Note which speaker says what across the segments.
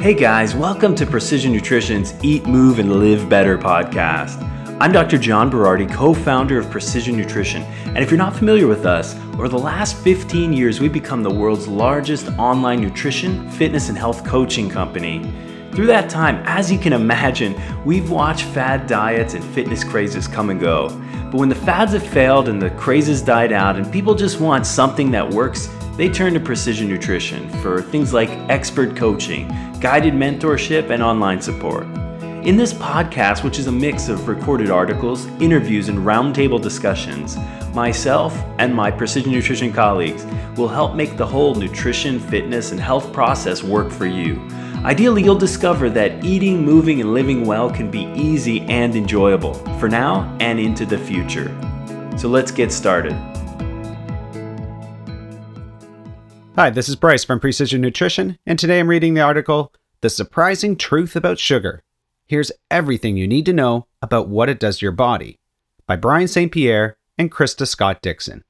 Speaker 1: Hey guys, welcome to Precision Nutrition's Eat, Move, and Live Better podcast. I'm Dr. John Berardi, co founder of Precision Nutrition. And if you're not familiar with us, over the last 15 years, we've become the world's largest online nutrition, fitness, and health coaching company. Through that time, as you can imagine, we've watched fad diets and fitness crazes come and go. But when the fads have failed and the crazes died out and people just want something that works, they turn to Precision Nutrition for things like expert coaching, guided mentorship, and online support. In this podcast, which is a mix of recorded articles, interviews, and roundtable discussions, myself and my Precision Nutrition colleagues will help make the whole nutrition, fitness, and health process work for you. Ideally, you'll discover that eating, moving, and living well can be easy and enjoyable for now and into the future. So let's get started.
Speaker 2: Hi, this is Bryce from Precision Nutrition, and today I'm reading the article The Surprising Truth About Sugar. Here's everything you need to know about what it does to your body by Brian St. Pierre and Krista Scott Dixon.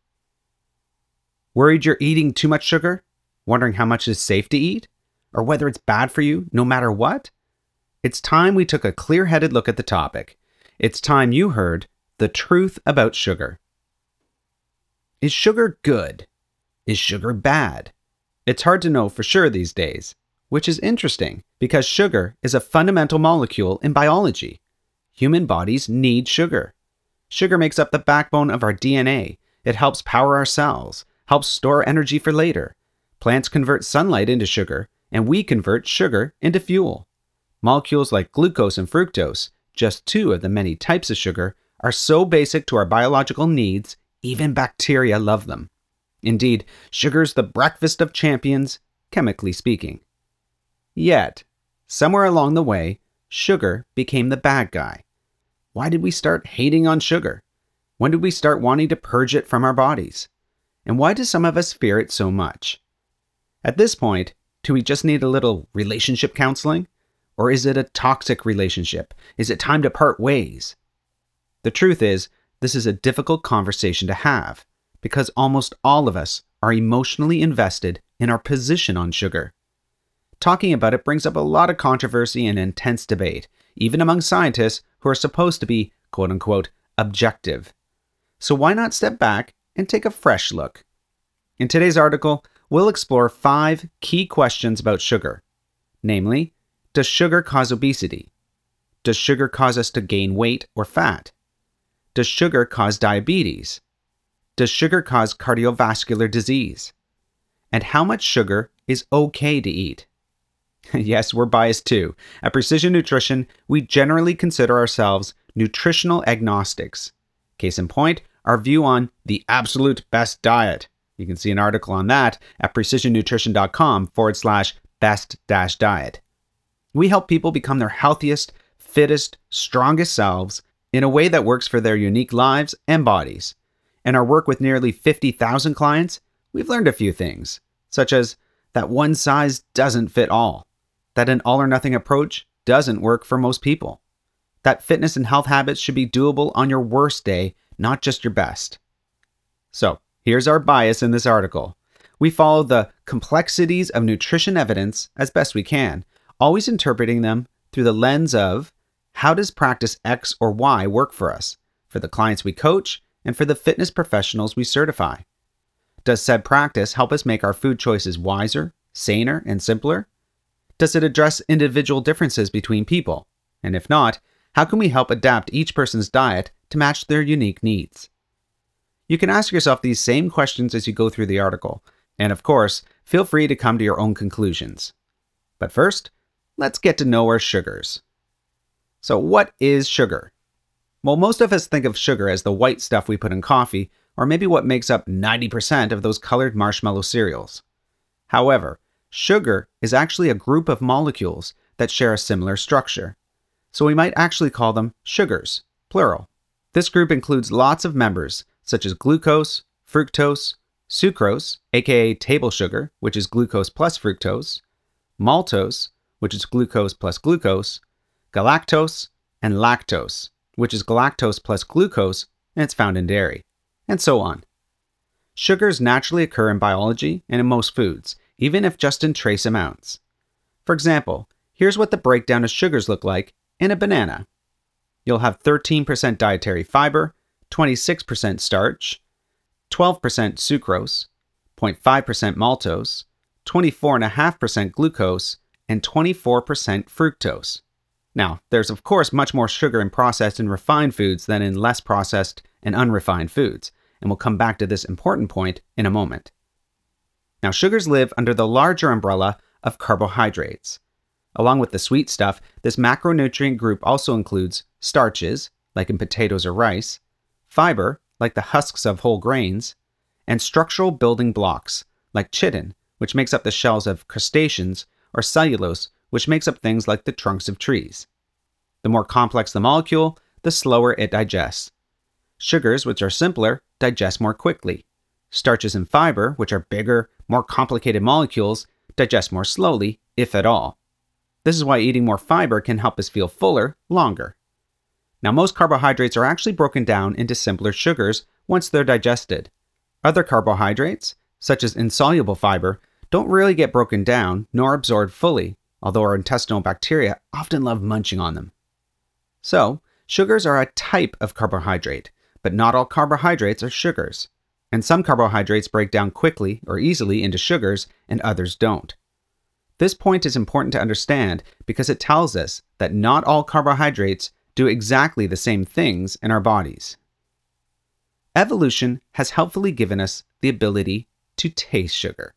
Speaker 2: Worried you're eating too much sugar? Wondering how much is safe to eat? Or whether it's bad for you no matter what? It's time we took a clear headed look at the topic. It's time you heard the truth about sugar. Is sugar good? Is sugar bad? It's hard to know for sure these days, which is interesting because sugar is a fundamental molecule in biology. Human bodies need sugar. Sugar makes up the backbone of our DNA. It helps power our cells, helps store energy for later. Plants convert sunlight into sugar, and we convert sugar into fuel. Molecules like glucose and fructose, just two of the many types of sugar, are so basic to our biological needs, even bacteria love them. Indeed, sugar's the breakfast of champions, chemically speaking. Yet, somewhere along the way, sugar became the bad guy. Why did we start hating on sugar? When did we start wanting to purge it from our bodies? And why do some of us fear it so much? At this point, do we just need a little relationship counseling? Or is it a toxic relationship? Is it time to part ways? The truth is, this is a difficult conversation to have because almost all of us are emotionally invested in our position on sugar. Talking about it brings up a lot of controversy and intense debate, even among scientists who are supposed to be, quote unquote, objective. So why not step back and take a fresh look? In today's article, we'll explore five key questions about sugar. Namely, does sugar cause obesity? Does sugar cause us to gain weight or fat? Does sugar cause diabetes? Does sugar cause cardiovascular disease? And how much sugar is okay to eat? yes, we're biased too. At Precision Nutrition, we generally consider ourselves nutritional agnostics. Case in point, our view on the absolute best diet. You can see an article on that at precisionnutrition.com forward slash best dash diet. We help people become their healthiest, fittest, strongest selves in a way that works for their unique lives and bodies. In our work with nearly 50,000 clients, we've learned a few things, such as that one size doesn't fit all, that an all or nothing approach doesn't work for most people, that fitness and health habits should be doable on your worst day, not just your best. So, here's our bias in this article. We follow the complexities of nutrition evidence as best we can, always interpreting them through the lens of how does practice X or Y work for us, for the clients we coach, and for the fitness professionals we certify? Does said practice help us make our food choices wiser, saner, and simpler? Does it address individual differences between people? And if not, how can we help adapt each person's diet to match their unique needs? You can ask yourself these same questions as you go through the article, and of course, feel free to come to your own conclusions. But first, let's get to know our sugars. So, what is sugar? Well, most of us think of sugar as the white stuff we put in coffee, or maybe what makes up 90% of those colored marshmallow cereals. However, sugar is actually a group of molecules that share a similar structure. So we might actually call them sugars, plural. This group includes lots of members, such as glucose, fructose, sucrose, aka table sugar, which is glucose plus fructose, maltose, which is glucose plus glucose, galactose, and lactose, which is galactose plus glucose, and it's found in dairy, and so on. Sugars naturally occur in biology and in most foods, even if just in trace amounts. For example, Here's what the breakdown of sugars look like in a banana. You'll have 13% dietary fiber, 26% starch, 12% sucrose, 0.5% maltose, 24.5% glucose, and 24% fructose. Now, there's of course much more sugar in processed and refined foods than in less processed and unrefined foods, and we'll come back to this important point in a moment. Now, sugars live under the larger umbrella of carbohydrates. Along with the sweet stuff, this macronutrient group also includes starches, like in potatoes or rice, fiber, like the husks of whole grains, and structural building blocks, like chitin, which makes up the shells of crustaceans, or cellulose, which makes up things like the trunks of trees. The more complex the molecule, the slower it digests. Sugars, which are simpler, digest more quickly. Starches and fiber, which are bigger, more complicated molecules, digest more slowly, if at all. This is why eating more fiber can help us feel fuller longer. Now, most carbohydrates are actually broken down into simpler sugars once they're digested. Other carbohydrates, such as insoluble fiber, don't really get broken down nor absorbed fully, although our intestinal bacteria often love munching on them. So, sugars are a type of carbohydrate, but not all carbohydrates are sugars. And some carbohydrates break down quickly or easily into sugars, and others don't. This point is important to understand because it tells us that not all carbohydrates do exactly the same things in our bodies. Evolution has helpfully given us the ability to taste sugar.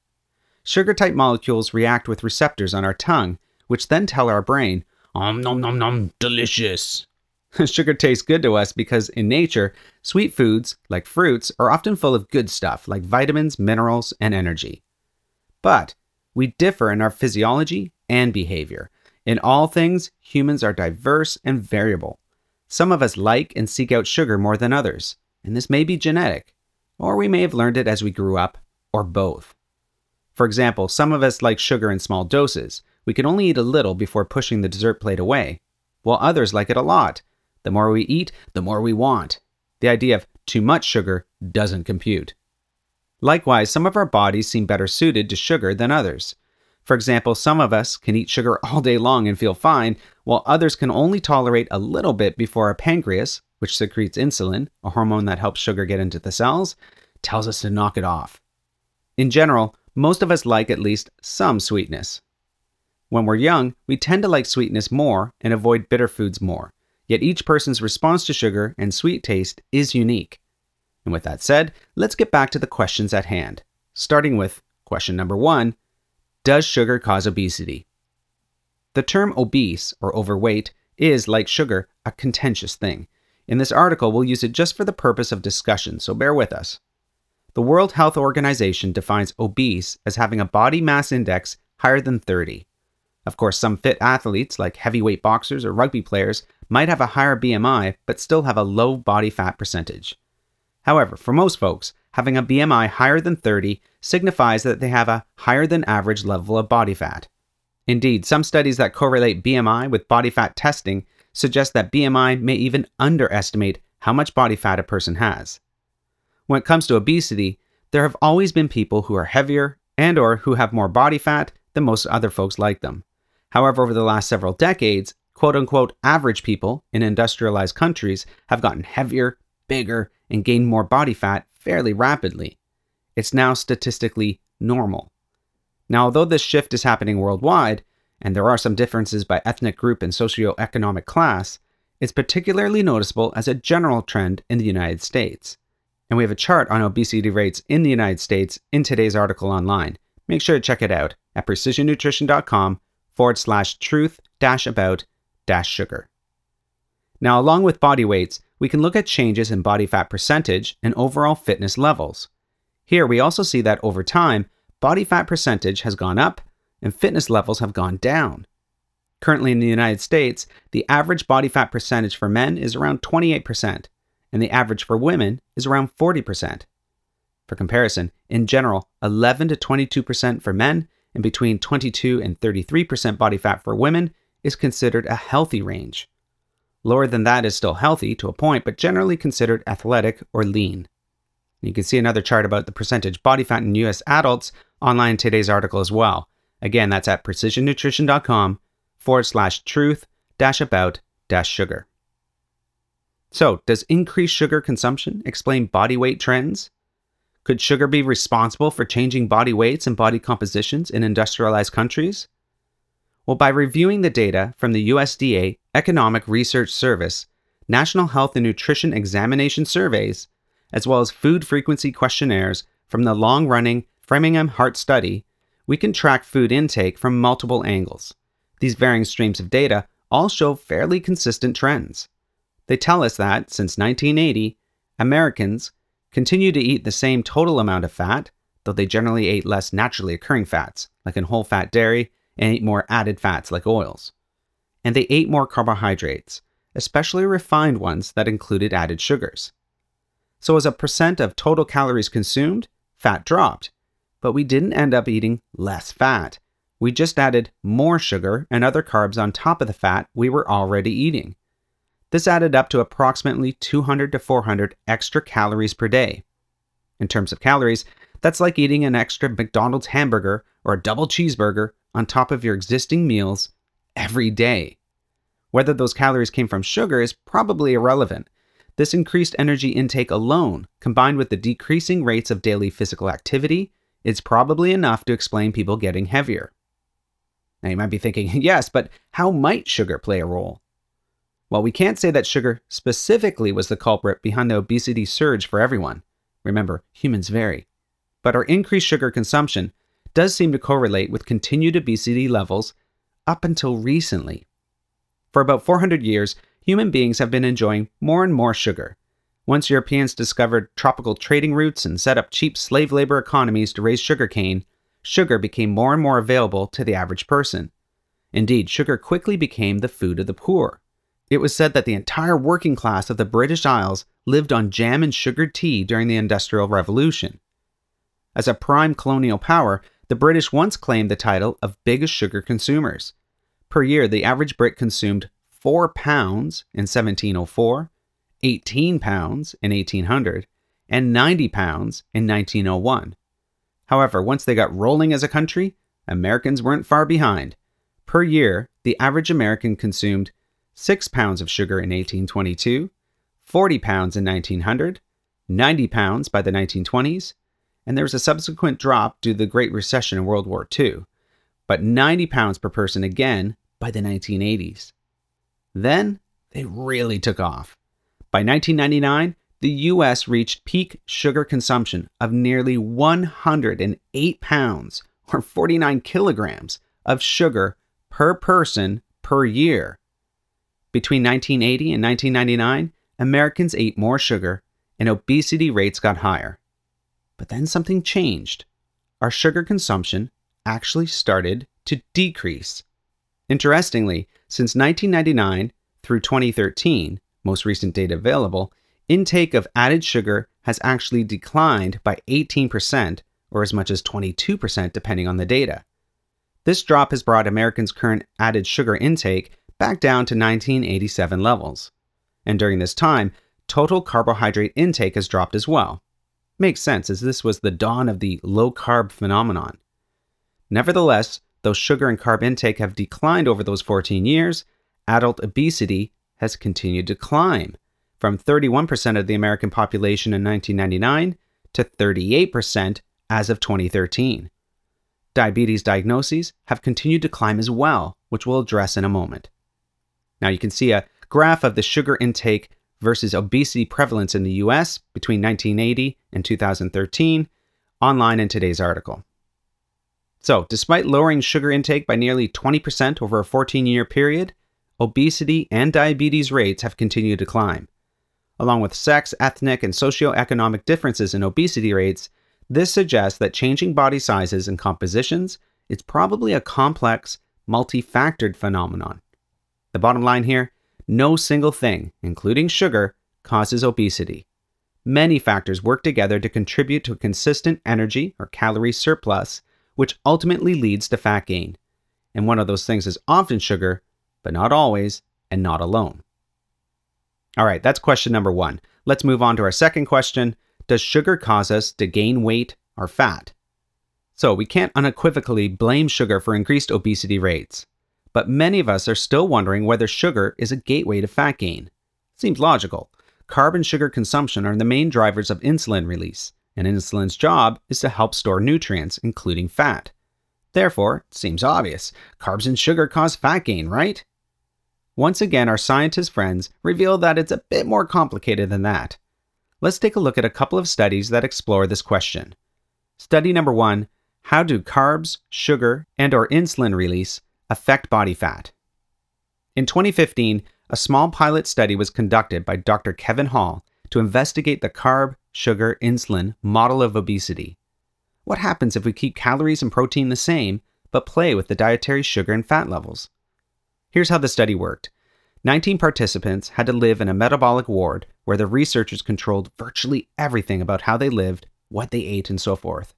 Speaker 2: Sugar type molecules react with receptors on our tongue, which then tell our brain, Om nom nom nom, delicious. Sugar tastes good to us because in nature, sweet foods, like fruits, are often full of good stuff like vitamins, minerals, and energy. But we differ in our physiology and behavior. In all things, humans are diverse and variable. Some of us like and seek out sugar more than others, and this may be genetic, or we may have learned it as we grew up, or both. For example, some of us like sugar in small doses. We can only eat a little before pushing the dessert plate away, while others like it a lot. The more we eat, the more we want. The idea of too much sugar doesn't compute. Likewise, some of our bodies seem better suited to sugar than others. For example, some of us can eat sugar all day long and feel fine, while others can only tolerate a little bit before our pancreas, which secretes insulin, a hormone that helps sugar get into the cells, tells us to knock it off. In general, most of us like at least some sweetness. When we're young, we tend to like sweetness more and avoid bitter foods more, yet each person's response to sugar and sweet taste is unique. And with that said, let's get back to the questions at hand, starting with question number one Does sugar cause obesity? The term obese or overweight is, like sugar, a contentious thing. In this article, we'll use it just for the purpose of discussion, so bear with us. The World Health Organization defines obese as having a body mass index higher than 30. Of course, some fit athletes, like heavyweight boxers or rugby players, might have a higher BMI but still have a low body fat percentage. However, for most folks, having a BMI higher than 30 signifies that they have a higher than average level of body fat. Indeed, some studies that correlate BMI with body fat testing suggest that BMI may even underestimate how much body fat a person has. When it comes to obesity, there have always been people who are heavier and or who have more body fat than most other folks like them. However, over the last several decades, quote unquote average people in industrialized countries have gotten heavier, bigger, and gained more body fat fairly rapidly. It's now statistically normal. Now, although this shift is happening worldwide, and there are some differences by ethnic group and socioeconomic class, it's particularly noticeable as a general trend in the United States and we have a chart on obesity rates in the United States in today's article online. Make sure to check it out at precisionnutrition.com forward slash truth dash about dash sugar. Now, along with body weights, we can look at changes in body fat percentage and overall fitness levels. Here, we also see that over time, body fat percentage has gone up and fitness levels have gone down. Currently in the United States, the average body fat percentage for men is around 28%, and the average for women is around 40%. For comparison, in general, 11 to 22% for men and between 22 and 33% body fat for women is considered a healthy range. Lower than that is still healthy to a point, but generally considered athletic or lean. You can see another chart about the percentage body fat in US adults online in today's article as well. Again, that's at precisionnutrition.com forward slash truth dash about dash sugar. So, does increased sugar consumption explain body weight trends? Could sugar be responsible for changing body weights and body compositions in industrialized countries? Well, by reviewing the data from the USDA Economic Research Service, National Health and Nutrition Examination surveys, as well as food frequency questionnaires from the long running Framingham Heart Study, we can track food intake from multiple angles. These varying streams of data all show fairly consistent trends. They tell us that, since 1980, Americans continue to eat the same total amount of fat, though they generally ate less naturally occurring fats, like in whole fat dairy, and ate more added fats like oils. And they ate more carbohydrates, especially refined ones that included added sugars. So, as a percent of total calories consumed, fat dropped, but we didn't end up eating less fat. We just added more sugar and other carbs on top of the fat we were already eating. This added up to approximately 200 to 400 extra calories per day. In terms of calories, that's like eating an extra McDonald's hamburger or a double cheeseburger on top of your existing meals every day. Whether those calories came from sugar is probably irrelevant. This increased energy intake alone, combined with the decreasing rates of daily physical activity, is probably enough to explain people getting heavier. Now you might be thinking, yes, but how might sugar play a role? Well, we can't say that sugar specifically was the culprit behind the obesity surge for everyone. Remember, humans vary. But our increased sugar consumption does seem to correlate with continued obesity levels up until recently. For about 400 years, human beings have been enjoying more and more sugar. Once Europeans discovered tropical trading routes and set up cheap slave labor economies to raise sugarcane, sugar became more and more available to the average person. Indeed, sugar quickly became the food of the poor. It was said that the entire working class of the British Isles lived on jam and sugared tea during the Industrial Revolution. As a prime colonial power, the British once claimed the title of biggest sugar consumers. Per year, the average Brit consumed 4 pounds in 1704, 18 pounds in 1800, and 90 pounds in 1901. However, once they got rolling as a country, Americans weren't far behind. Per year, the average American consumed 6 pounds of sugar in 1822, 40 pounds in 1900, 90 pounds by the 1920s, and there was a subsequent drop due to the Great Recession in World War II, but 90 pounds per person again by the 1980s. Then they really took off. By 1999, the US reached peak sugar consumption of nearly 108 pounds or 49 kilograms of sugar per person per year. Between 1980 and 1999, Americans ate more sugar and obesity rates got higher. But then something changed. Our sugar consumption actually started to decrease. Interestingly, since 1999 through 2013, most recent data available, intake of added sugar has actually declined by 18%, or as much as 22% depending on the data. This drop has brought Americans' current added sugar intake back down to 1987 levels. And during this time, total carbohydrate intake has dropped as well. Makes sense as this was the dawn of the low carb phenomenon. Nevertheless, though sugar and carb intake have declined over those 14 years, adult obesity has continued to climb from 31% of the American population in 1999 to 38% as of 2013. Diabetes diagnoses have continued to climb as well, which we'll address in a moment. Now you can see a graph of the sugar intake versus obesity prevalence in the US between 1980 and 2013 online in today's article. So, despite lowering sugar intake by nearly 20% over a 14 year period, obesity and diabetes rates have continued to climb. Along with sex, ethnic, and socioeconomic differences in obesity rates, this suggests that changing body sizes and compositions is probably a complex, multi-factored phenomenon. The bottom line here no single thing, including sugar, causes obesity. Many factors work together to contribute to a consistent energy or calorie surplus, which ultimately leads to fat gain. And one of those things is often sugar, but not always, and not alone. All right, that's question number one. Let's move on to our second question Does sugar cause us to gain weight or fat? So, we can't unequivocally blame sugar for increased obesity rates. But many of us are still wondering whether sugar is a gateway to fat gain. Seems logical. Carb and sugar consumption are the main drivers of insulin release, and insulin's job is to help store nutrients, including fat. Therefore, it seems obvious carbs and sugar cause fat gain, right? Once again, our scientist friends reveal that it's a bit more complicated than that. Let's take a look at a couple of studies that explore this question. Study number 1, how do carbs, sugar, and or insulin release affect body fat? In 2015, a small pilot study was conducted by Dr. Kevin Hall to investigate the carb, sugar, insulin model of obesity. What happens if we keep calories and protein the same, but play with the dietary sugar and fat levels? Here's how the study worked 19 participants had to live in a metabolic ward where the researchers controlled virtually everything about how they lived, what they ate, and so forth.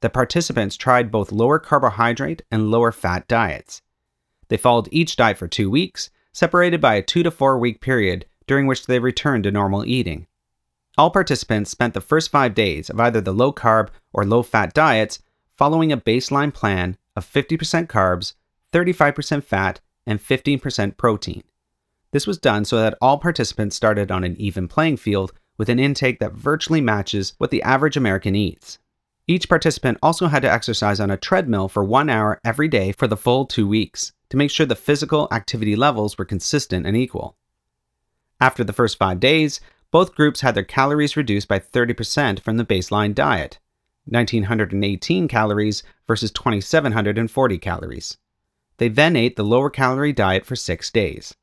Speaker 2: The participants tried both lower carbohydrate and lower fat diets. They followed each diet for two weeks, separated by a two to four week period during which they returned to normal eating. All participants spent the first five days of either the low carb or low fat diets following a baseline plan of 50% carbs, 35% fat, and 15% protein. This was done so that all participants started on an even playing field with an intake that virtually matches what the average American eats. Each participant also had to exercise on a treadmill for one hour every day for the full two weeks to make sure the physical activity levels were consistent and equal. After the first five days, both groups had their calories reduced by 30% from the baseline diet 1918 calories versus 2740 calories. They then ate the lower calorie diet for six days.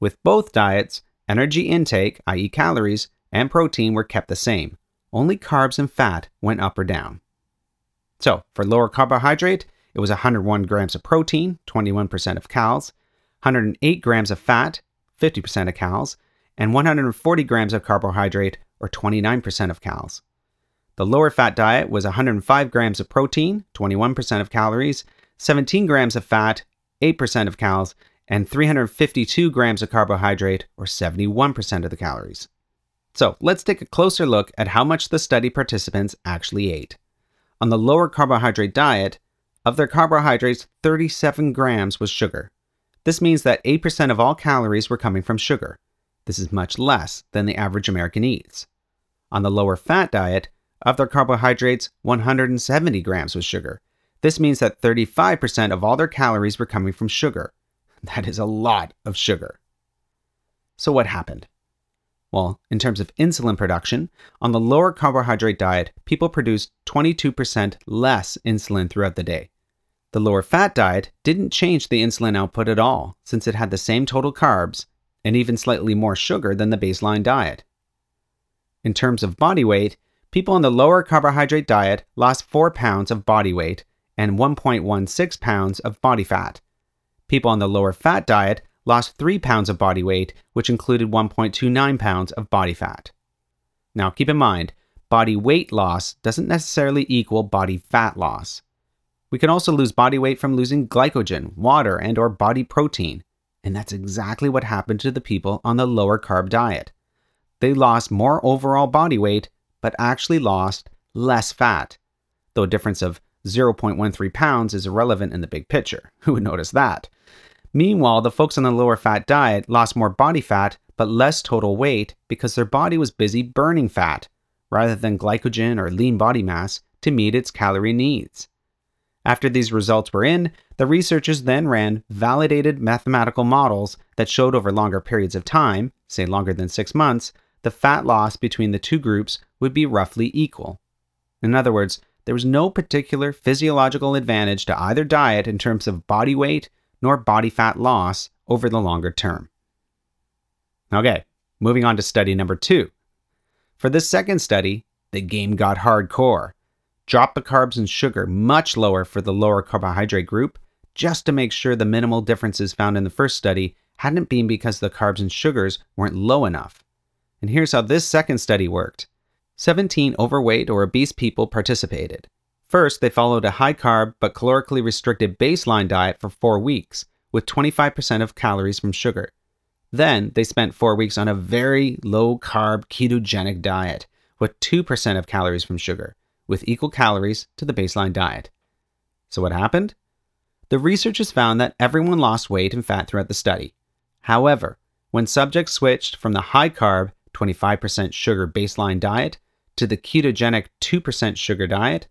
Speaker 2: With both diets, energy intake, i.e., calories, and protein were kept the same. Only carbs and fat went up or down. So, for lower carbohydrate, it was 101 grams of protein, 21% of calories, 108 grams of fat, 50% of calories, and 140 grams of carbohydrate, or 29% of calories. The lower fat diet was 105 grams of protein, 21% of calories, 17 grams of fat, 8% of calories, and 352 grams of carbohydrate, or 71% of the calories. So let's take a closer look at how much the study participants actually ate. On the lower carbohydrate diet, of their carbohydrates, 37 grams was sugar. This means that 8% of all calories were coming from sugar. This is much less than the average American eats. On the lower fat diet, of their carbohydrates, 170 grams was sugar. This means that 35% of all their calories were coming from sugar. That is a lot of sugar. So, what happened? Well, in terms of insulin production, on the lower carbohydrate diet, people produced 22% less insulin throughout the day. The lower fat diet didn't change the insulin output at all, since it had the same total carbs and even slightly more sugar than the baseline diet. In terms of body weight, people on the lower carbohydrate diet lost 4 pounds of body weight and 1.16 pounds of body fat. People on the lower fat diet lost 3 pounds of body weight, which included 1.29 pounds of body fat. Now, keep in mind, body weight loss doesn't necessarily equal body fat loss. We can also lose body weight from losing glycogen, water, and or body protein, and that's exactly what happened to the people on the lower carb diet. They lost more overall body weight, but actually lost less fat, though a difference of 0.13 pounds is irrelevant in the big picture. Who would notice that? Meanwhile, the folks on the lower fat diet lost more body fat, but less total weight because their body was busy burning fat, rather than glycogen or lean body mass, to meet its calorie needs. After these results were in, the researchers then ran validated mathematical models that showed over longer periods of time, say longer than six months, the fat loss between the two groups would be roughly equal. In other words, there was no particular physiological advantage to either diet in terms of body weight nor body fat loss over the longer term. Okay, moving on to study number two. For this second study, the game got hardcore. Drop the carbs and sugar much lower for the lower carbohydrate group, just to make sure the minimal differences found in the first study hadn't been because the carbs and sugars weren't low enough. And here's how this second study worked 17 overweight or obese people participated. First, they followed a high carb but calorically restricted baseline diet for four weeks, with 25% of calories from sugar. Then, they spent four weeks on a very low carb ketogenic diet, with 2% of calories from sugar, with equal calories to the baseline diet. So, what happened? The researchers found that everyone lost weight and fat throughout the study. However, when subjects switched from the high carb, 25% sugar baseline diet to the ketogenic 2% sugar diet,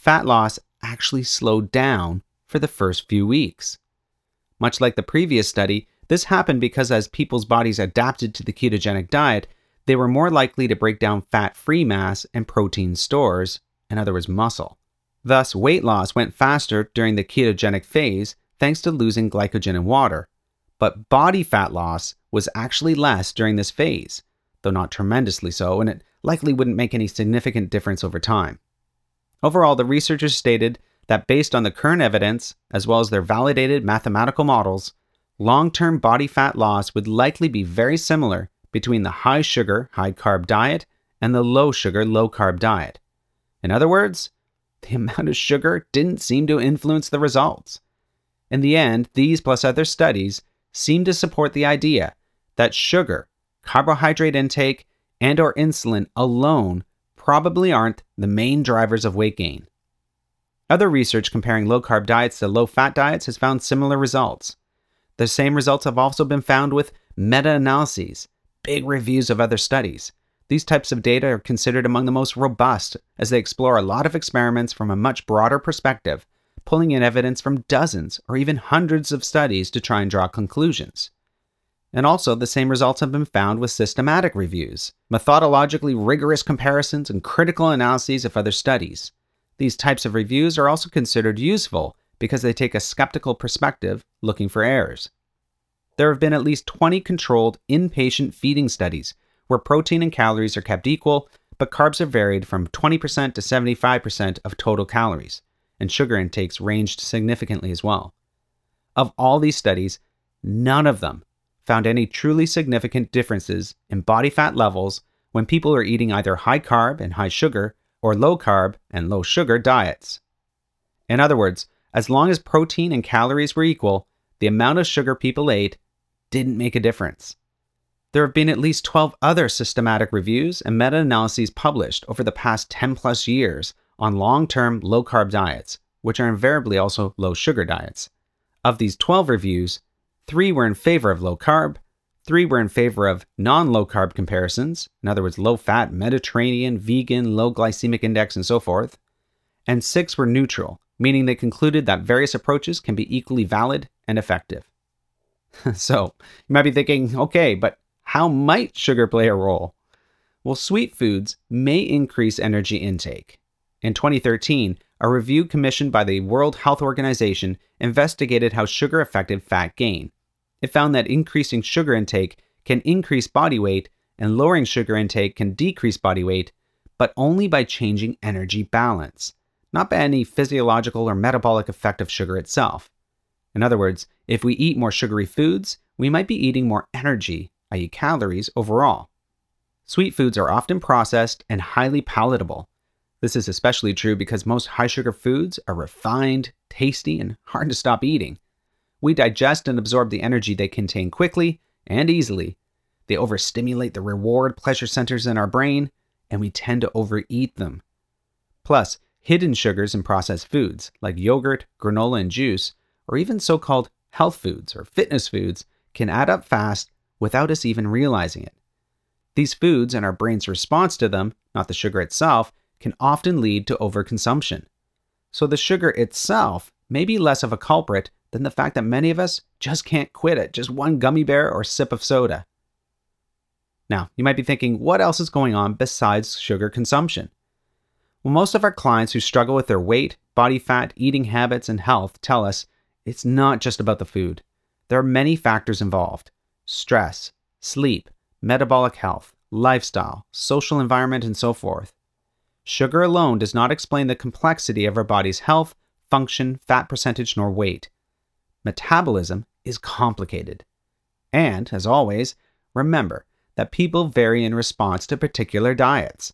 Speaker 2: fat loss actually slowed down for the first few weeks. Much like the previous study, this happened because as people's bodies adapted to the ketogenic diet, they were more likely to break down fat free mass and protein stores, in other words, muscle. Thus, weight loss went faster during the ketogenic phase thanks to losing glycogen and water. But body fat loss was actually less during this phase, though not tremendously so, and it likely wouldn't make any significant difference over time. Overall, the researchers stated that based on the current evidence, as well as their validated mathematical models, long term body fat loss would likely be very similar between the high sugar, high carb diet and the low sugar, low carb diet. In other words, the amount of sugar didn't seem to influence the results. In the end, these plus other studies seem to support the idea that sugar, carbohydrate intake, and or insulin alone probably aren't the main drivers of weight gain. Other research comparing low carb diets to low fat diets has found similar results. The same results have also been found with meta analyses, big reviews of other studies. These types of data are considered among the most robust as they explore a lot of experiments from a much broader perspective, pulling in evidence from dozens or even hundreds of studies to try and draw conclusions. And also, the same results have been found with systematic reviews, methodologically rigorous comparisons, and critical analyses of other studies. These types of reviews are also considered useful because they take a skeptical perspective looking for errors. There have been at least 20 controlled inpatient feeding studies where protein and calories are kept equal, but carbs are varied from 20% to 75% of total calories, and sugar intakes ranged significantly as well. Of all these studies, none of them found any truly significant differences in body fat levels when people are eating either high carb and high sugar or low carb and low sugar diets. In other words, as long as protein and calories were equal, the amount of sugar people ate didn't make a difference. There have been at least 12 other systematic reviews and meta analyses published over the past 10 plus years on long term low carb diets, which are invariably also low sugar diets. Of these 12 reviews, Three were in favor of low carb. Three were in favor of non low carb comparisons, in other words, low fat, Mediterranean, vegan, low glycemic index, and so forth. And six were neutral, meaning they concluded that various approaches can be equally valid and effective. so, you might be thinking, okay, but how might sugar play a role? Well, sweet foods may increase energy intake. In 2013, a review commissioned by the World Health Organization investigated how sugar affected fat gain. It found that increasing sugar intake can increase body weight and lowering sugar intake can decrease body weight, but only by changing energy balance, not by any physiological or metabolic effect of sugar itself. In other words, if we eat more sugary foods, we might be eating more energy, i.e., calories, overall. Sweet foods are often processed and highly palatable. This is especially true because most high sugar foods are refined, tasty, and hard to stop eating. We digest and absorb the energy they contain quickly and easily. They overstimulate the reward pleasure centers in our brain, and we tend to overeat them. Plus, hidden sugars in processed foods, like yogurt, granola, and juice, or even so called health foods or fitness foods, can add up fast without us even realizing it. These foods and our brain's response to them, not the sugar itself, can often lead to overconsumption. So the sugar itself may be less of a culprit than the fact that many of us just can't quit it, just one gummy bear or sip of soda. Now, you might be thinking, what else is going on besides sugar consumption? Well, most of our clients who struggle with their weight, body fat, eating habits, and health tell us it's not just about the food. There are many factors involved stress, sleep, metabolic health, lifestyle, social environment, and so forth. Sugar alone does not explain the complexity of our body's health, function, fat percentage, nor weight. Metabolism is complicated. And, as always, remember that people vary in response to particular diets.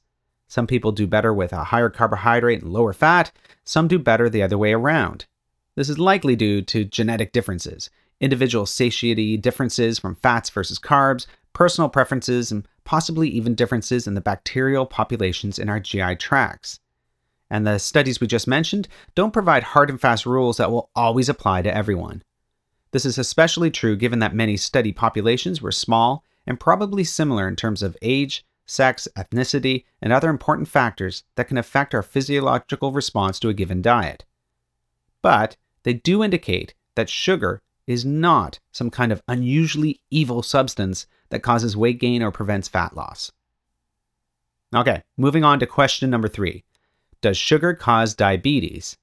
Speaker 2: Some people do better with a higher carbohydrate and lower fat, some do better the other way around. This is likely due to genetic differences, individual satiety differences from fats versus carbs, personal preferences, and possibly even differences in the bacterial populations in our GI tracts. And the studies we just mentioned don't provide hard and fast rules that will always apply to everyone. This is especially true given that many study populations were small and probably similar in terms of age, sex, ethnicity, and other important factors that can affect our physiological response to a given diet. But they do indicate that sugar is not some kind of unusually evil substance that causes weight gain or prevents fat loss. Okay, moving on to question number three Does sugar cause diabetes?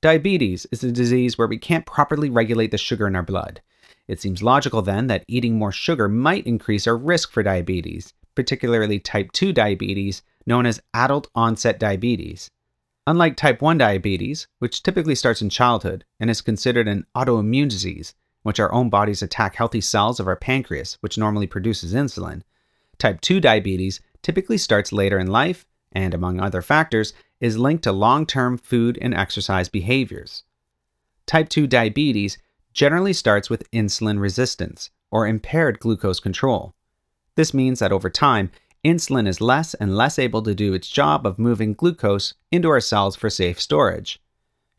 Speaker 2: Diabetes is a disease where we can't properly regulate the sugar in our blood. It seems logical then that eating more sugar might increase our risk for diabetes, particularly type 2 diabetes, known as adult onset diabetes. Unlike type 1 diabetes, which typically starts in childhood and is considered an autoimmune disease, in which our own bodies attack healthy cells of our pancreas, which normally produces insulin, type 2 diabetes typically starts later in life and, among other factors, is linked to long term food and exercise behaviors. Type 2 diabetes generally starts with insulin resistance or impaired glucose control. This means that over time, insulin is less and less able to do its job of moving glucose into our cells for safe storage.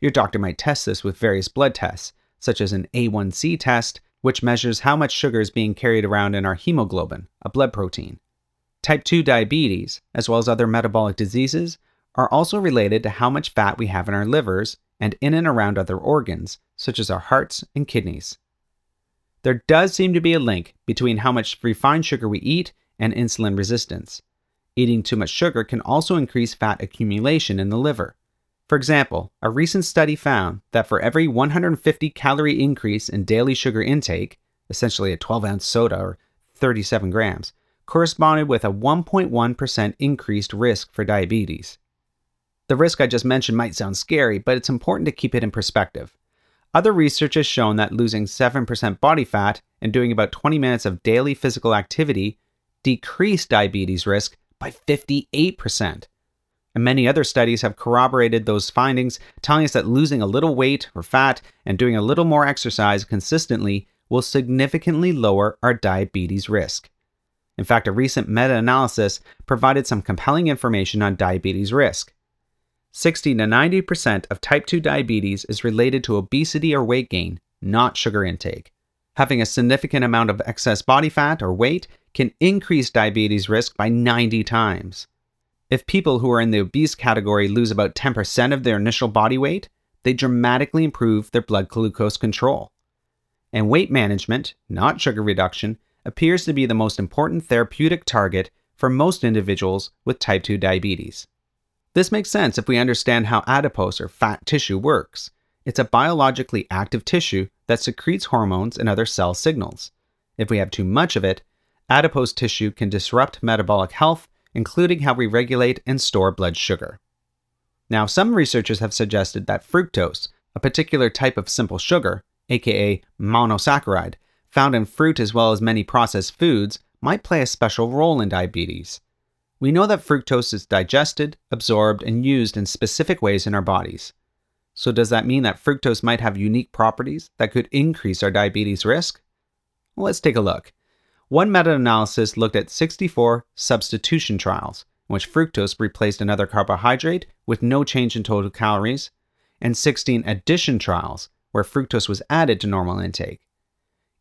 Speaker 2: Your doctor might test this with various blood tests, such as an A1C test, which measures how much sugar is being carried around in our hemoglobin, a blood protein. Type 2 diabetes, as well as other metabolic diseases, are also related to how much fat we have in our livers and in and around other organs, such as our hearts and kidneys. There does seem to be a link between how much refined sugar we eat and insulin resistance. Eating too much sugar can also increase fat accumulation in the liver. For example, a recent study found that for every 150 calorie increase in daily sugar intake, essentially a 12 ounce soda or 37 grams, corresponded with a 1.1% increased risk for diabetes. The risk I just mentioned might sound scary, but it's important to keep it in perspective. Other research has shown that losing 7% body fat and doing about 20 minutes of daily physical activity decreased diabetes risk by 58%. And many other studies have corroborated those findings, telling us that losing a little weight or fat and doing a little more exercise consistently will significantly lower our diabetes risk. In fact, a recent meta analysis provided some compelling information on diabetes risk. 60 to 90% of type 2 diabetes is related to obesity or weight gain, not sugar intake. Having a significant amount of excess body fat or weight can increase diabetes risk by 90 times. If people who are in the obese category lose about 10% of their initial body weight, they dramatically improve their blood glucose control. And weight management, not sugar reduction, appears to be the most important therapeutic target for most individuals with type 2 diabetes. This makes sense if we understand how adipose or fat tissue works. It's a biologically active tissue that secretes hormones and other cell signals. If we have too much of it, adipose tissue can disrupt metabolic health, including how we regulate and store blood sugar. Now, some researchers have suggested that fructose, a particular type of simple sugar, aka monosaccharide, found in fruit as well as many processed foods, might play a special role in diabetes. We know that fructose is digested, absorbed, and used in specific ways in our bodies. So, does that mean that fructose might have unique properties that could increase our diabetes risk? Well, let's take a look. One meta analysis looked at 64 substitution trials, in which fructose replaced another carbohydrate with no change in total calories, and 16 addition trials, where fructose was added to normal intake.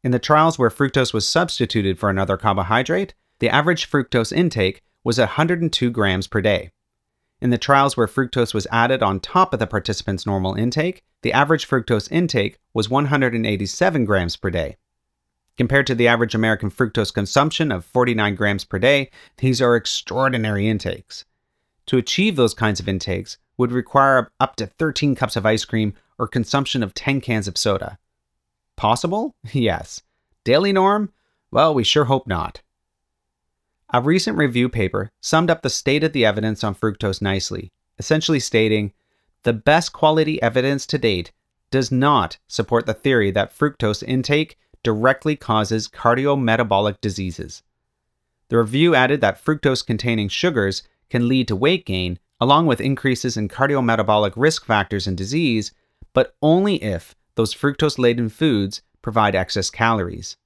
Speaker 2: In the trials where fructose was substituted for another carbohydrate, the average fructose intake was 102 grams per day. In the trials where fructose was added on top of the participants' normal intake, the average fructose intake was 187 grams per day. Compared to the average American fructose consumption of 49 grams per day, these are extraordinary intakes. To achieve those kinds of intakes would require up to 13 cups of ice cream or consumption of 10 cans of soda. Possible? Yes. Daily norm? Well, we sure hope not. A recent review paper summed up the state of the evidence on fructose nicely, essentially stating the best quality evidence to date does not support the theory that fructose intake directly causes cardiometabolic diseases. The review added that fructose containing sugars can lead to weight gain, along with increases in cardiometabolic risk factors and disease, but only if those fructose laden foods provide excess calories.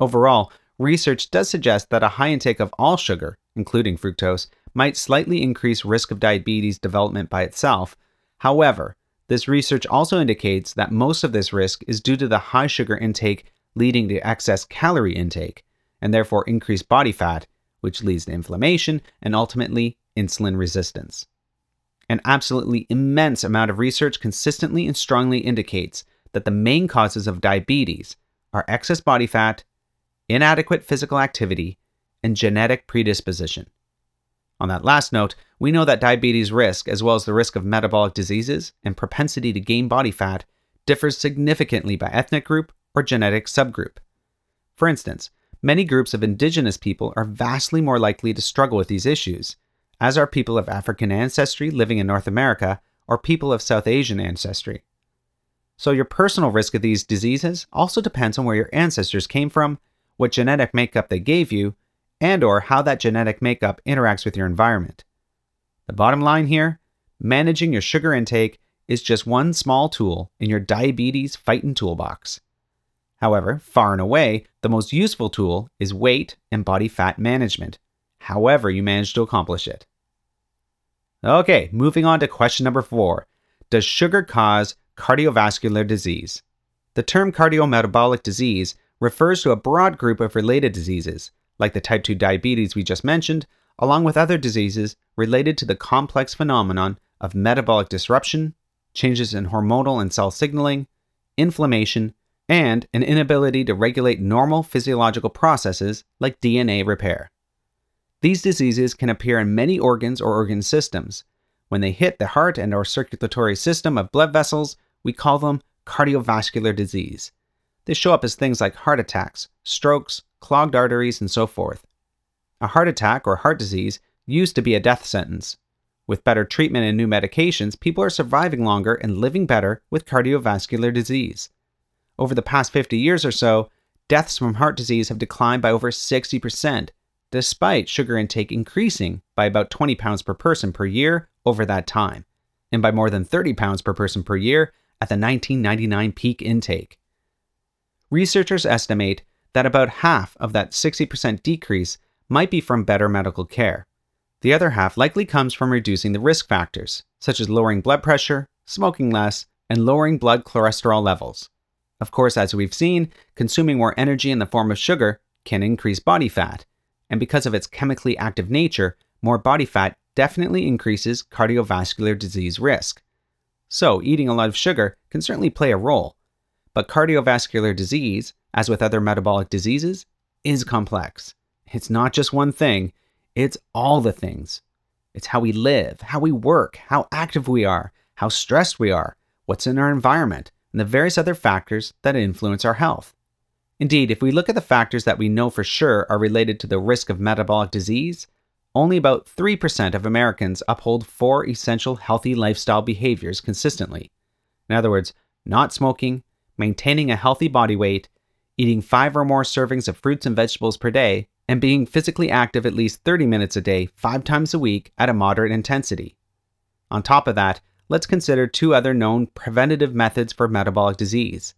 Speaker 2: Overall, research does suggest that a high intake of all sugar, including fructose, might slightly increase risk of diabetes development by itself. However, this research also indicates that most of this risk is due to the high sugar intake leading to excess calorie intake, and therefore increased body fat, which leads to inflammation and ultimately insulin resistance. An absolutely immense amount of research consistently and strongly indicates that the main causes of diabetes are excess body fat, inadequate physical activity, and genetic predisposition. On that last note, we know that diabetes risk, as well as the risk of metabolic diseases and propensity to gain body fat, differs significantly by ethnic group or genetic subgroup. For instance, many groups of indigenous people are vastly more likely to struggle with these issues, as are people of African ancestry living in North America or people of South Asian ancestry. So, your personal risk of these diseases also depends on where your ancestors came from, what genetic makeup they gave you, and or how that genetic makeup interacts with your environment. The bottom line here, managing your sugar intake is just one small tool in your diabetes fighting toolbox. However, far and away, the most useful tool is weight and body fat management, however you manage to accomplish it. Okay, moving on to question number four Does sugar cause cardiovascular disease? The term cardiometabolic disease refers to a broad group of related diseases, like the type 2 diabetes we just mentioned, along with other diseases related to the complex phenomenon of metabolic disruption, changes in hormonal and cell signaling, inflammation, and an inability to regulate normal physiological processes like DNA repair. These diseases can appear in many organs or organ systems. When they hit the heart and our circulatory system of blood vessels, we call them cardiovascular disease. They show up as things like heart attacks, strokes, clogged arteries, and so forth. A heart attack or heart disease used to be a death sentence. With better treatment and new medications, people are surviving longer and living better with cardiovascular disease. Over the past 50 years or so, deaths from heart disease have declined by over 60%, despite sugar intake increasing by about 20 pounds per person per year over that time, and by more than 30 pounds per person per year at the 1999 peak intake. Researchers estimate that about half of that 60% decrease might be from better medical care. The other half likely comes from reducing the risk factors, such as lowering blood pressure, smoking less, and lowering blood cholesterol levels. Of course, as we've seen, consuming more energy in the form of sugar can increase body fat, and because of its chemically active nature, more body fat definitely increases cardiovascular disease risk. So, eating a lot of sugar can certainly play a role. But cardiovascular disease, as with other metabolic diseases, is complex. It's not just one thing, it's all the things. It's how we live, how we work, how active we are, how stressed we are, what's in our environment, and the various other factors that influence our health. Indeed, if we look at the factors that we know for sure are related to the risk of metabolic disease, only about 3% of Americans uphold four essential healthy lifestyle behaviors consistently. In other words, not smoking, maintaining a healthy body weight, eating five or more servings of fruits and vegetables per day, and being physically active at least 30 minutes a day, five times a week at a moderate intensity. On top of that, let's consider two other known preventative methods for metabolic disease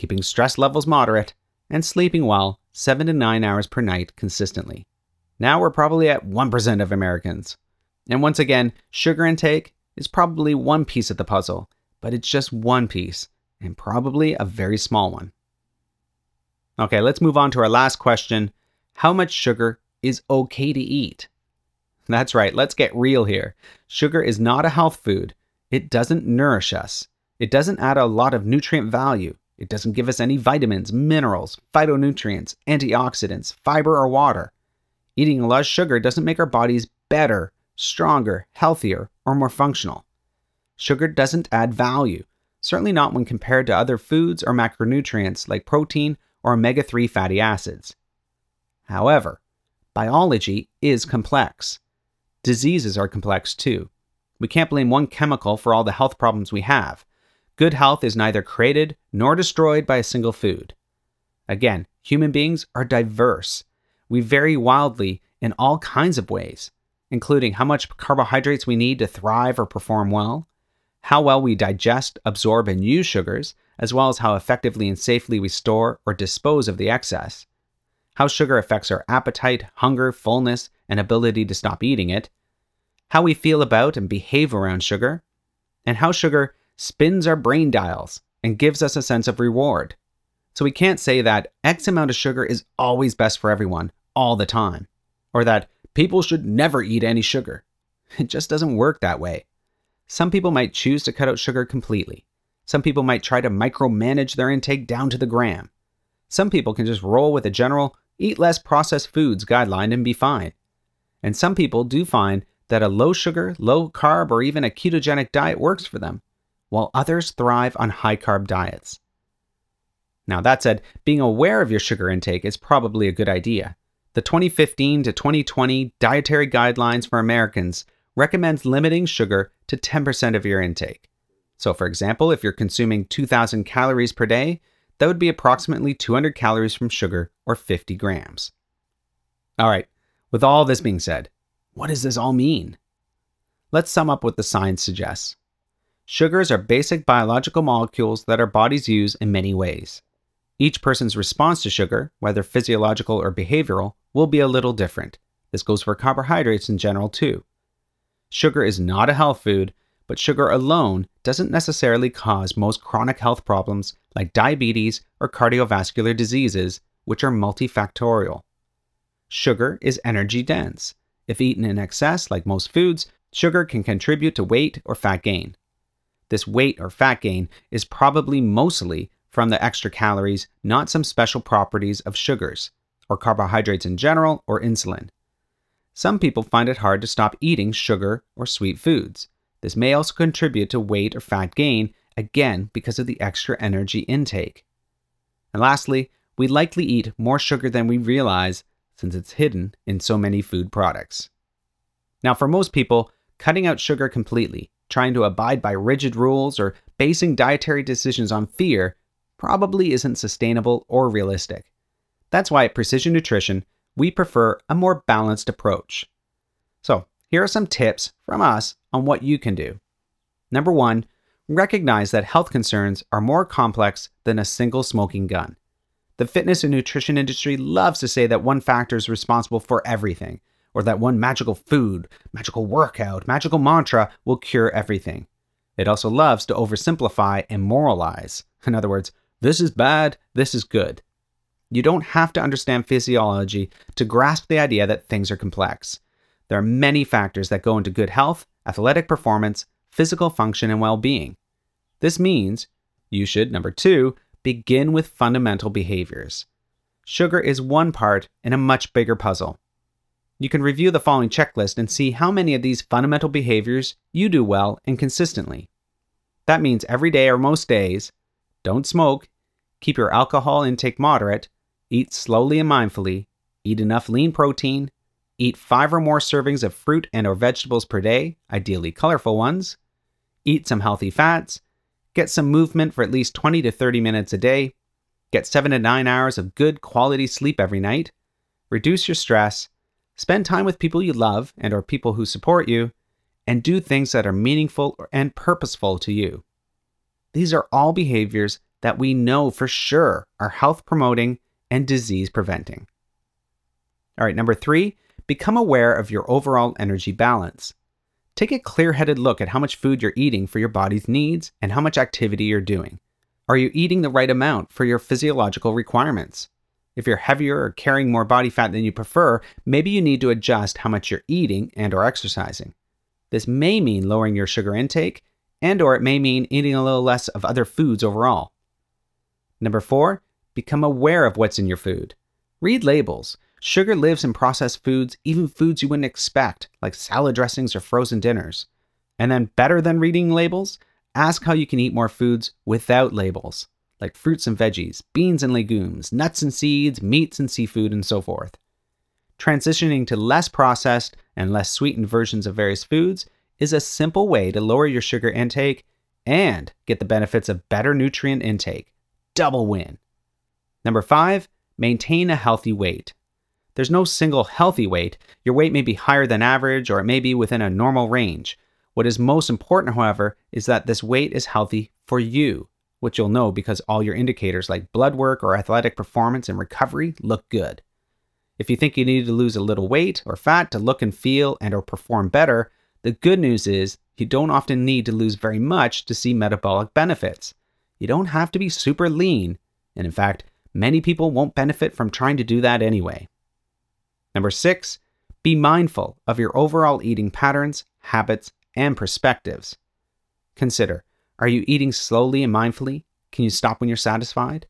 Speaker 2: keeping stress levels moderate and sleeping well 7 to 9 hours per night consistently. Now we're probably at 1% of Americans. And once again, sugar intake is probably one piece of the puzzle, but it's just one piece, and probably a very small one. Okay, let's move on to our last question How much sugar is okay to eat? That's right, let's get real here. Sugar is not a health food, it doesn't nourish us. It doesn't add a lot of nutrient value. It doesn't give us any vitamins, minerals, phytonutrients, antioxidants, fiber, or water. Eating a lot of sugar doesn't make our bodies better, stronger, healthier, or more functional. Sugar doesn't add value, certainly not when compared to other foods or macronutrients like protein or omega 3 fatty acids. However, biology is complex. Diseases are complex too. We can't blame one chemical for all the health problems we have. Good health is neither created nor destroyed by a single food. Again, human beings are diverse. We vary wildly in all kinds of ways, including how much carbohydrates we need to thrive or perform well, how well we digest, absorb, and use sugars, as well as how effectively and safely we store or dispose of the excess, how sugar affects our appetite, hunger, fullness, and ability to stop eating it, how we feel about and behave around sugar, and how sugar spins our brain dials and gives us a sense of reward. So we can't say that X amount of sugar is always best for everyone all the time, or that people should never eat any sugar. It just doesn't work that way. Some people might choose to cut out sugar completely. Some people might try to micromanage their intake down to the gram. Some people can just roll with a general eat less processed foods guideline and be fine. And some people do find that a low sugar, low carb, or even a ketogenic diet works for them, while others thrive on high carb diets. Now, that said, being aware of your sugar intake is probably a good idea. The 2015 to 2020 Dietary Guidelines for Americans recommends limiting sugar to 10% of your intake. So, for example, if you're consuming 2,000 calories per day, that would be approximately 200 calories from sugar or 50 grams. All right, with all this being said, what does this all mean? Let's sum up what the science suggests. Sugars are basic biological molecules that our bodies use in many ways. Each person's response to sugar, whether physiological or behavioral, will be a little different. This goes for carbohydrates in general, too. Sugar is not a health food, but sugar alone doesn't necessarily cause most chronic health problems like diabetes or cardiovascular diseases, which are multifactorial. Sugar is energy dense. If eaten in excess, like most foods, sugar can contribute to weight or fat gain. This weight or fat gain is probably mostly from the extra calories, not some special properties of sugars, or carbohydrates in general, or insulin. Some people find it hard to stop eating sugar or sweet foods. This may also contribute to weight or fat gain, again because of the extra energy intake. And lastly, we likely eat more sugar than we realize since it's hidden in so many food products. Now, for most people, cutting out sugar completely, trying to abide by rigid rules, or basing dietary decisions on fear probably isn't sustainable or realistic. That's why at Precision Nutrition, we prefer a more balanced approach. So, here are some tips from us on what you can do. Number one, recognize that health concerns are more complex than a single smoking gun. The fitness and nutrition industry loves to say that one factor is responsible for everything, or that one magical food, magical workout, magical mantra will cure everything. It also loves to oversimplify and moralize. In other words, this is bad, this is good. You don't have to understand physiology to grasp the idea that things are complex. There are many factors that go into good health, athletic performance, physical function, and well being. This means you should, number two, begin with fundamental behaviors. Sugar is one part in a much bigger puzzle. You can review the following checklist and see how many of these fundamental behaviors you do well and consistently. That means every day or most days, don't smoke, keep your alcohol intake moderate, eat slowly and mindfully, eat enough lean protein, eat 5 or more servings of fruit and or vegetables per day, ideally colorful ones, eat some healthy fats, get some movement for at least 20 to 30 minutes a day, get 7 to 9 hours of good quality sleep every night, reduce your stress, spend time with people you love and or people who support you, and do things that are meaningful and purposeful to you. These are all behaviors that we know for sure are health promoting and disease preventing. All right, number three, become aware of your overall energy balance. Take a clear headed look at how much food you're eating for your body's needs and how much activity you're doing. Are you eating the right amount for your physiological requirements? If you're heavier or carrying more body fat than you prefer, maybe you need to adjust how much you're eating and or exercising. This may mean lowering your sugar intake and or it may mean eating a little less of other foods overall. Number 4, become aware of what's in your food. Read labels. Sugar lives in processed foods, even foods you wouldn't expect, like salad dressings or frozen dinners. And then, better than reading labels, ask how you can eat more foods without labels, like fruits and veggies, beans and legumes, nuts and seeds, meats and seafood, and so forth. Transitioning to less processed and less sweetened versions of various foods is a simple way to lower your sugar intake and get the benefits of better nutrient intake. Double win. Number five, maintain a healthy weight. There's no single healthy weight. Your weight may be higher than average or it may be within a normal range. What is most important, however, is that this weight is healthy for you, which you'll know because all your indicators like blood work or athletic performance and recovery look good. If you think you need to lose a little weight or fat to look and feel and or perform better, The good news is you don't often need to lose very much to see metabolic benefits. You don't have to be super lean, and in fact, many people won't benefit from trying to do that anyway. Number six, be mindful of your overall eating patterns, habits, and perspectives. Consider are you eating slowly and mindfully? Can you stop when you're satisfied?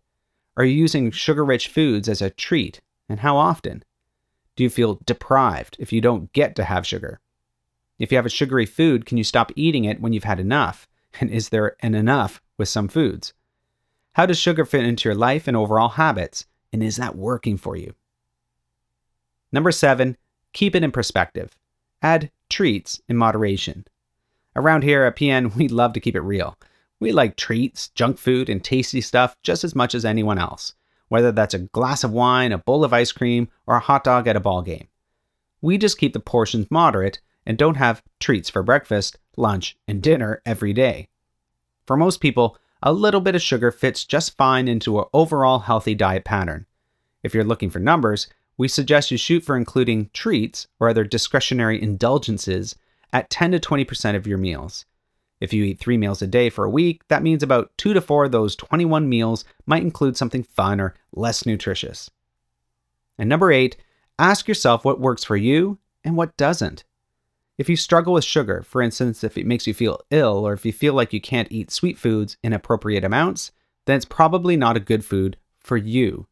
Speaker 2: Are you using sugar rich foods as a treat, and how often? Do you feel deprived if you don't get to have sugar? If you have a sugary food, can you stop eating it when you've had enough? And is there an enough with some foods? How does sugar fit into your life and overall habits? And is that working for you? Number seven, keep it in perspective. Add treats in moderation. Around here at PN, we love to keep it real. We like treats, junk food, and tasty stuff just as much as anyone else, whether that's a glass of wine, a bowl of ice cream, or a hot dog at a ball game. We just keep the portions moderate and don't have treats for breakfast, lunch, and dinner every day. For most people, a little bit of sugar fits just fine into an overall healthy diet pattern. If you're looking for numbers, we suggest you shoot for including treats or other discretionary indulgences at 10 to 20% of your meals. If you eat three meals a day for a week, that means about two to four of those 21 meals might include something fun or less nutritious. And number eight, ask yourself what works for you and what doesn't. If you struggle with sugar, for instance, if it makes you feel ill or if you feel like you can't eat sweet foods in appropriate amounts, then it's probably not a good food for you.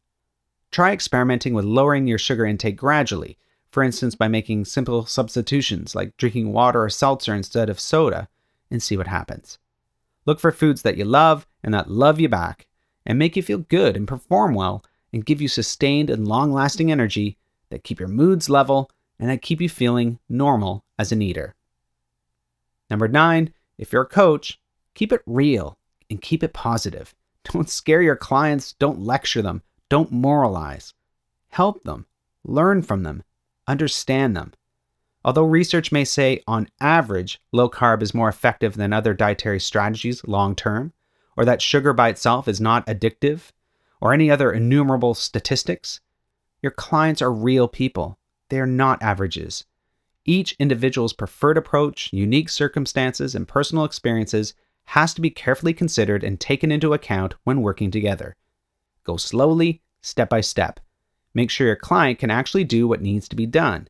Speaker 2: Try experimenting with lowering your sugar intake gradually, for instance, by making simple substitutions like drinking water or seltzer instead of soda, and see what happens. Look for foods that you love and that love you back, and make you feel good and perform well, and give you sustained and long lasting energy that keep your moods level and that keep you feeling normal as an eater. Number nine, if you're a coach, keep it real and keep it positive. Don't scare your clients, don't lecture them, don't moralize. Help them, learn from them, understand them. Although research may say on average low carb is more effective than other dietary strategies long term, or that sugar by itself is not addictive, or any other innumerable statistics, your clients are real people they are not averages. Each individual's preferred approach, unique circumstances, and personal experiences has to be carefully considered and taken into account when working together. Go slowly, step by step. Make sure your client can actually do what needs to be done.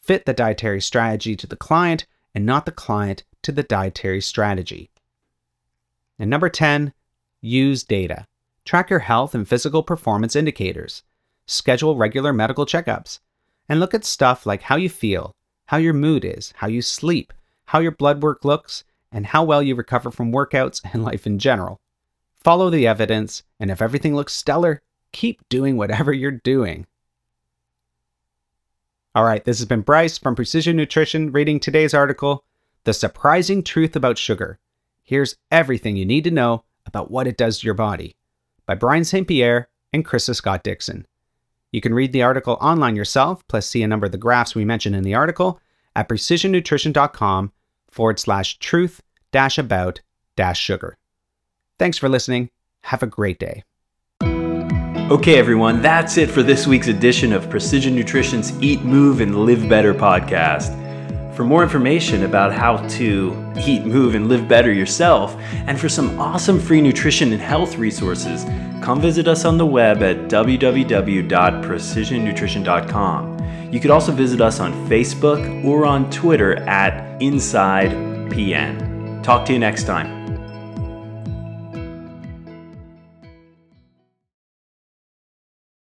Speaker 2: Fit the dietary strategy to the client and not the client to the dietary strategy. And number 10, use data. Track your health and physical performance indicators. Schedule regular medical checkups and look at stuff like how you feel, how your mood is, how you sleep, how your blood work looks, and how well you recover from workouts and life in general. Follow the evidence, and if everything looks stellar, keep doing whatever you're doing. All right, this has been Bryce from Precision Nutrition reading today's article The Surprising Truth About Sugar. Here's everything you need to know about what it does to your body by Brian St. Pierre and Krista Scott Dixon. You can read the article online yourself, plus see a number of the graphs we mentioned in the article at precisionnutrition.com forward slash truth dash about dash sugar. Thanks for listening. Have a great day.
Speaker 1: Okay, everyone, that's it for this week's edition of Precision Nutrition's Eat, Move, and Live Better podcast. For more information about how to eat, move, and live better yourself, and for some awesome free nutrition and health resources, come visit us on the web at www.precisionnutrition.com. You could also visit us on Facebook or on Twitter at InsidePN. Talk to you next time.